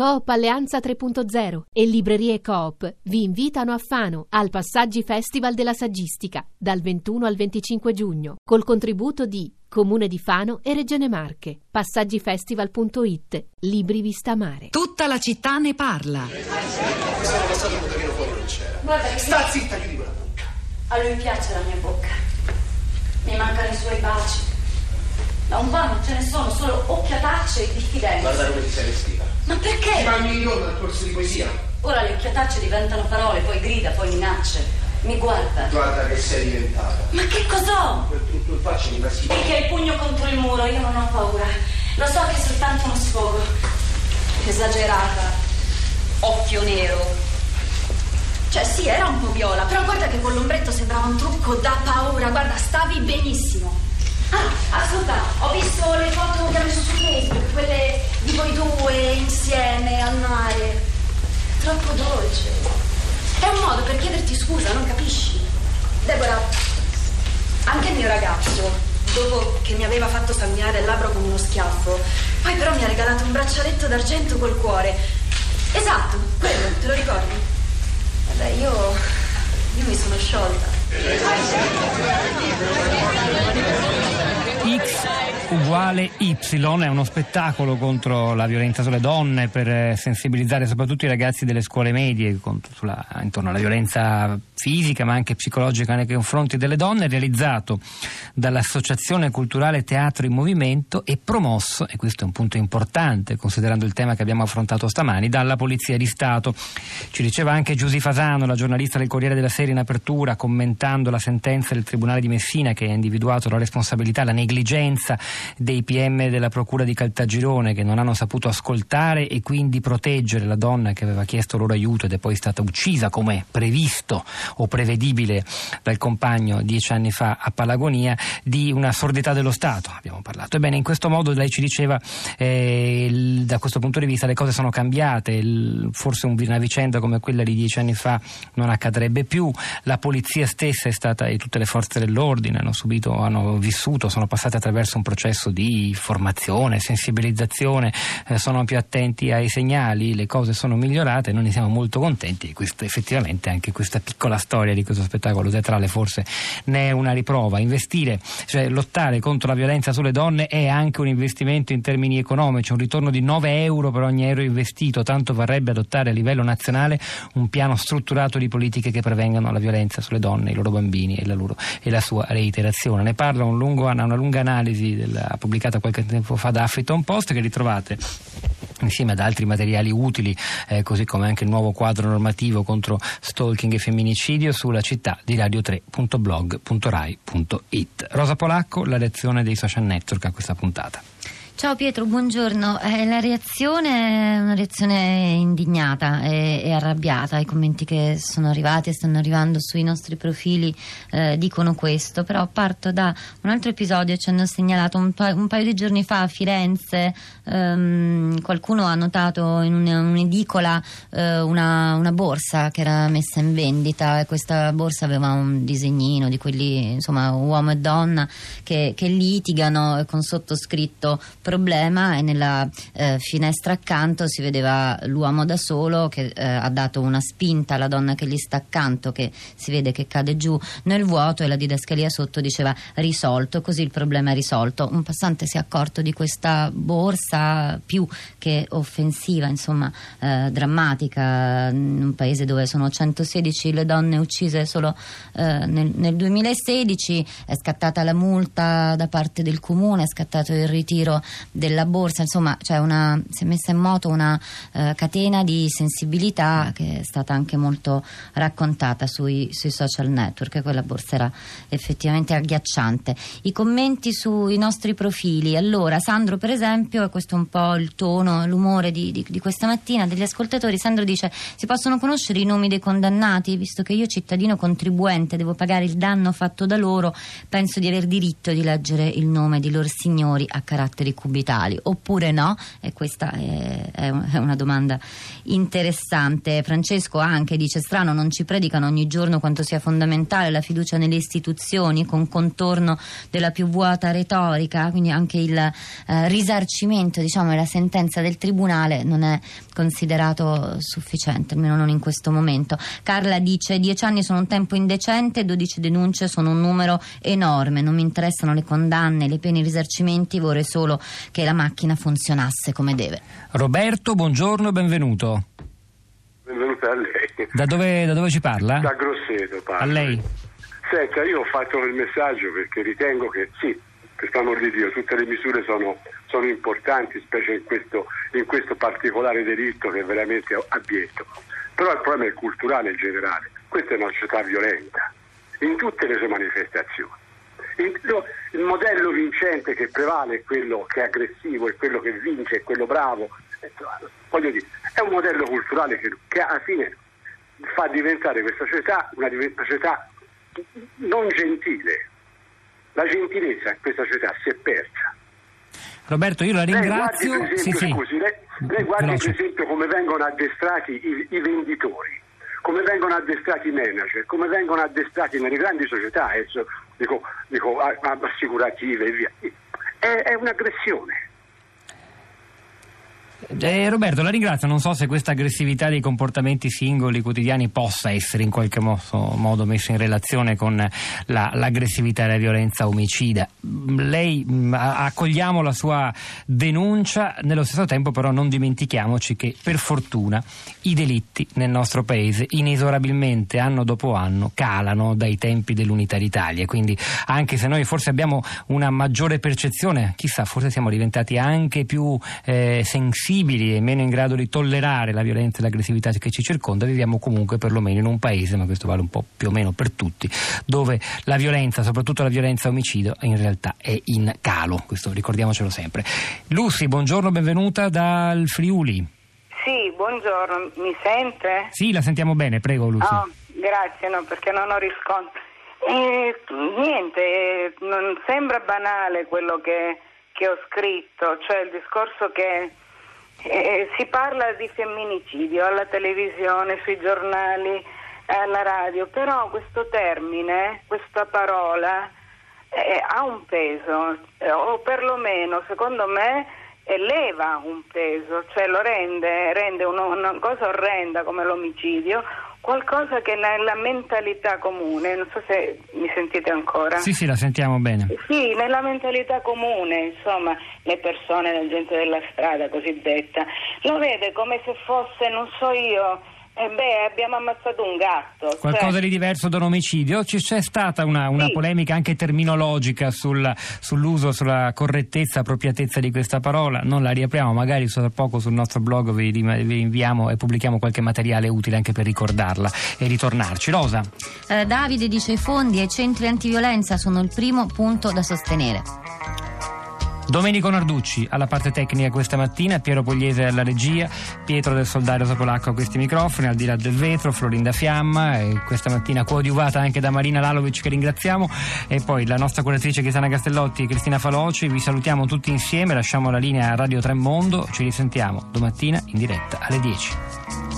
Coop Alleanza 3.0 e Librerie Coop vi invitano a Fano al Passaggi Festival della Saggistica dal 21 al 25 giugno col contributo di Comune di Fano e Regione Marche. Passaggifestival.it Libri Vista Mare. Tutta la città ne parla. Sono passato un pochino fuori non c'era. Guarda che Sta zitta, chiudi quella bocca. a lui piace la mia bocca. Mi mancano i suoi baci. Da un po' non ce ne sono, solo occhiatacce e diffidenze. Guarda come ti sei vestita. Ma perché? fai un milione dal corso di poesia. Ora le occhiatacce diventano parole, poi grida, poi minacce. Mi guarda. Guarda che sei diventata. Ma che cos'ho? Quel tutto in faccia mi fa schifo. Finché il pugno contro il muro, io non ho paura. Lo so che è soltanto uno sfogo. Esagerata. Occhio nero. Cioè sì, era un po' viola, però guarda che con l'ombretto sembrava un trucco da paura. Guarda, stavi benissimo. Ah, ascolta, ho visto le foto che ha messo su Facebook, quelle di voi due insieme al mare. Troppo dolce. È un modo per chiederti scusa, non capisci? Deborah, anche il mio ragazzo, dopo che mi aveva fatto sanguinare il labbro con uno schiaffo, poi però mi ha regalato un braccialetto d'argento col cuore. Esatto, quello, te lo ricordi? Vabbè, io. io mi sono sciolta. Uguale Y è uno spettacolo contro la violenza sulle donne per eh, sensibilizzare soprattutto i ragazzi delle scuole medie sulla- intorno alla violenza fisica ma anche psicologica nei confronti delle donne, realizzato dall'Associazione Culturale Teatro in Movimento e promosso, e questo è un punto importante considerando il tema che abbiamo affrontato stamani, dalla Polizia di Stato. Ci diceva anche Giusy Fasano, la giornalista del Corriere della Sera in apertura, commentando la sentenza del Tribunale di Messina che ha individuato la responsabilità, la negligenza dei PM della Procura di Caltagirone che non hanno saputo ascoltare e quindi proteggere la donna che aveva chiesto loro aiuto ed è poi stata uccisa come previsto o prevedibile dal compagno dieci anni fa a Palagonia di una sordità dello Stato. Abbiamo parlato. Ebbene, in questo modo lei ci diceva eh, il- da questo punto di vista le cose sono cambiate, il- forse un- una vicenda come quella di dieci anni fa non accadrebbe più, la polizia stessa è stata e tutte le forze dell'ordine hanno subito, hanno vissuto, sono passate attraverso un processo di formazione, sensibilizzazione, eh, sono più attenti ai segnali, le cose sono migliorate, noi ne siamo molto contenti e questo, effettivamente anche questa piccola storia di questo spettacolo teatrale forse ne è una riprova. Investire, cioè lottare contro la violenza sulle donne è anche un investimento in termini economici, un ritorno di 9 euro per ogni euro investito, tanto varrebbe adottare a livello nazionale un piano strutturato di politiche che prevengano la violenza sulle donne, i loro bambini e la, loro- e la sua reiterazione. Ne parla un lungo- una lunga analisi della- pubblicata qualche tempo fa da Huffington Post che ritrovate insieme ad altri materiali utili, eh, così come anche il nuovo quadro normativo contro stalking e femminicidio sulla città di radio3.blog.rai.it. Rosa Polacco, la lezione dei social network a questa puntata. Ciao Pietro, buongiorno. Eh, la reazione è una reazione indignata e, e arrabbiata. I commenti che sono arrivati e stanno arrivando sui nostri profili eh, dicono questo, però parto da un altro episodio. Ci hanno segnalato un, pa- un paio di giorni fa a Firenze, ehm, qualcuno ha notato in un- un'edicola eh, una, una borsa che era messa in vendita e questa borsa aveva un disegnino di quelli, insomma, uomo e donna che, che litigano con sottoscritto problema e nella eh, finestra accanto si vedeva l'uomo da solo che eh, ha dato una spinta alla donna che gli sta accanto che si vede che cade giù nel vuoto e la didascalia sotto diceva risolto, così il problema è risolto. Un passante si è accorto di questa borsa più che offensiva, insomma eh, drammatica in un paese dove sono 116 le donne uccise solo eh, nel, nel 2016 è scattata la multa da parte del comune, è scattato il ritiro della borsa, insomma c'è una, si è messa in moto una eh, catena di sensibilità che è stata anche molto raccontata sui, sui social network, quella borsa era effettivamente agghiacciante. I commenti sui nostri profili, allora Sandro per esempio, e questo è un po' il tono, l'umore di, di- di questa mattina degli ascoltatori, Sandro dice si possono conoscere i nomi dei condannati, visto che io cittadino contribuente devo pagare il danno fatto da loro, penso di aver diritto di leggere il nome di loro signori a caratteri cubi subitali oppure no? E questa è, è una domanda interessante. Francesco anche dice strano, non ci predicano ogni giorno quanto sia fondamentale la fiducia nelle istituzioni con contorno della più vuota retorica, quindi anche il eh, risarcimento diciamo, e la sentenza del tribunale non è considerato sufficiente, almeno non in questo momento. Carla dice 10 anni sono un tempo indecente, 12 denunce sono un numero enorme, non mi interessano le condanne, le pene, i risarcimenti, vorrei solo che la macchina funzionasse come deve. Roberto, buongiorno e benvenuto. Benvenuta a lei. Da dove, da dove ci parla? Da Grosseto parlo. A lei. Senta, io ho fatto il messaggio perché ritengo che sì, per amor di Dio, tutte le misure sono, sono importanti, specie in questo, in questo, particolare delitto che è veramente abietto. Però il problema è culturale in generale. Questa è una società violenta, in tutte le sue manifestazioni. Il modello vincente che prevale è quello che è aggressivo, è quello che vince, è quello bravo. Voglio dire, è un modello culturale che, che alla fine fa diventare questa società una, società non gentile. La gentilezza in questa società si è persa. Roberto, io la ringrazio. Lei guardi, per esempio, sì, scusi, lei, lei guardi per esempio come vengono addestrati i, i, venditori, come vengono addestrati i manager, come vengono addestrati nelle grandi società, adesso dico, dico assicurative e via. È, è un'aggressione. Eh, Roberto, la ringrazio. Non so se questa aggressività dei comportamenti singoli quotidiani possa essere in qualche modo, modo messa in relazione con la, l'aggressività e la violenza omicida. Lei mh, mm, accogliamo la sua denuncia, nello stesso tempo però non dimentichiamoci che per fortuna i delitti nel nostro paese inesorabilmente anno dopo anno calano dai tempi dell'unità d'Italia. Quindi anche se noi forse abbiamo una maggiore percezione, chissà, forse siamo diventati anche più eh, sensibili sensibili e meno in grado di tollerare la violenza e l'aggressività che ci circonda, viviamo comunque perlomeno in un paese, ma questo vale un po' più o meno per tutti, dove la violenza, soprattutto la violenza omicidio, in realtà è in calo, questo ricordiamocelo sempre. Lucy, buongiorno, benvenuta dal Friuli. Sì, buongiorno, mi sente? Sì, la sentiamo bene, prego Lucy. Oh, grazie, no, perché non ho riscontro. Eh, niente, non sembra banale quello che, che ho scritto, cioè il discorso che eh, si parla di femminicidio alla televisione, sui giornali, alla radio, però questo termine, questa parola eh, ha un peso, eh, o perlomeno secondo me eleva un peso, cioè lo rende, rende uno, una cosa orrenda come l'omicidio qualcosa che nella mentalità comune, non so se mi sentite ancora. Sì, sì, la sentiamo bene. Sì, nella mentalità comune, insomma, le persone, la gente della strada cosiddetta, lo vede come se fosse, non so io, eh beh, abbiamo ammazzato un gatto. Qualcosa cioè... di diverso da un omicidio? Ci c'è stata una, una sì. polemica anche terminologica sul, sull'uso, sulla correttezza, appropriatezza di questa parola. Non la riapriamo, magari tra poco sul nostro blog vi, vi, inviamo e pubblichiamo qualche materiale utile anche per ricordarla e ritornarci. Rosa. Eh, Davide dice i fondi ai centri antiviolenza sono il primo punto da sostenere. Domenico Narducci alla parte tecnica questa mattina, Piero Pogliese alla regia, Pietro del Soldario Sopolacco a questi microfoni, al di là del vetro, Florinda Fiamma e questa mattina coadiuvata anche da Marina Lalovic che ringraziamo e poi la nostra curatrice Cristiana Castellotti e Cristina Faloci. Vi salutiamo tutti insieme, lasciamo la linea a Radio Tremondo, ci risentiamo domattina in diretta alle 10.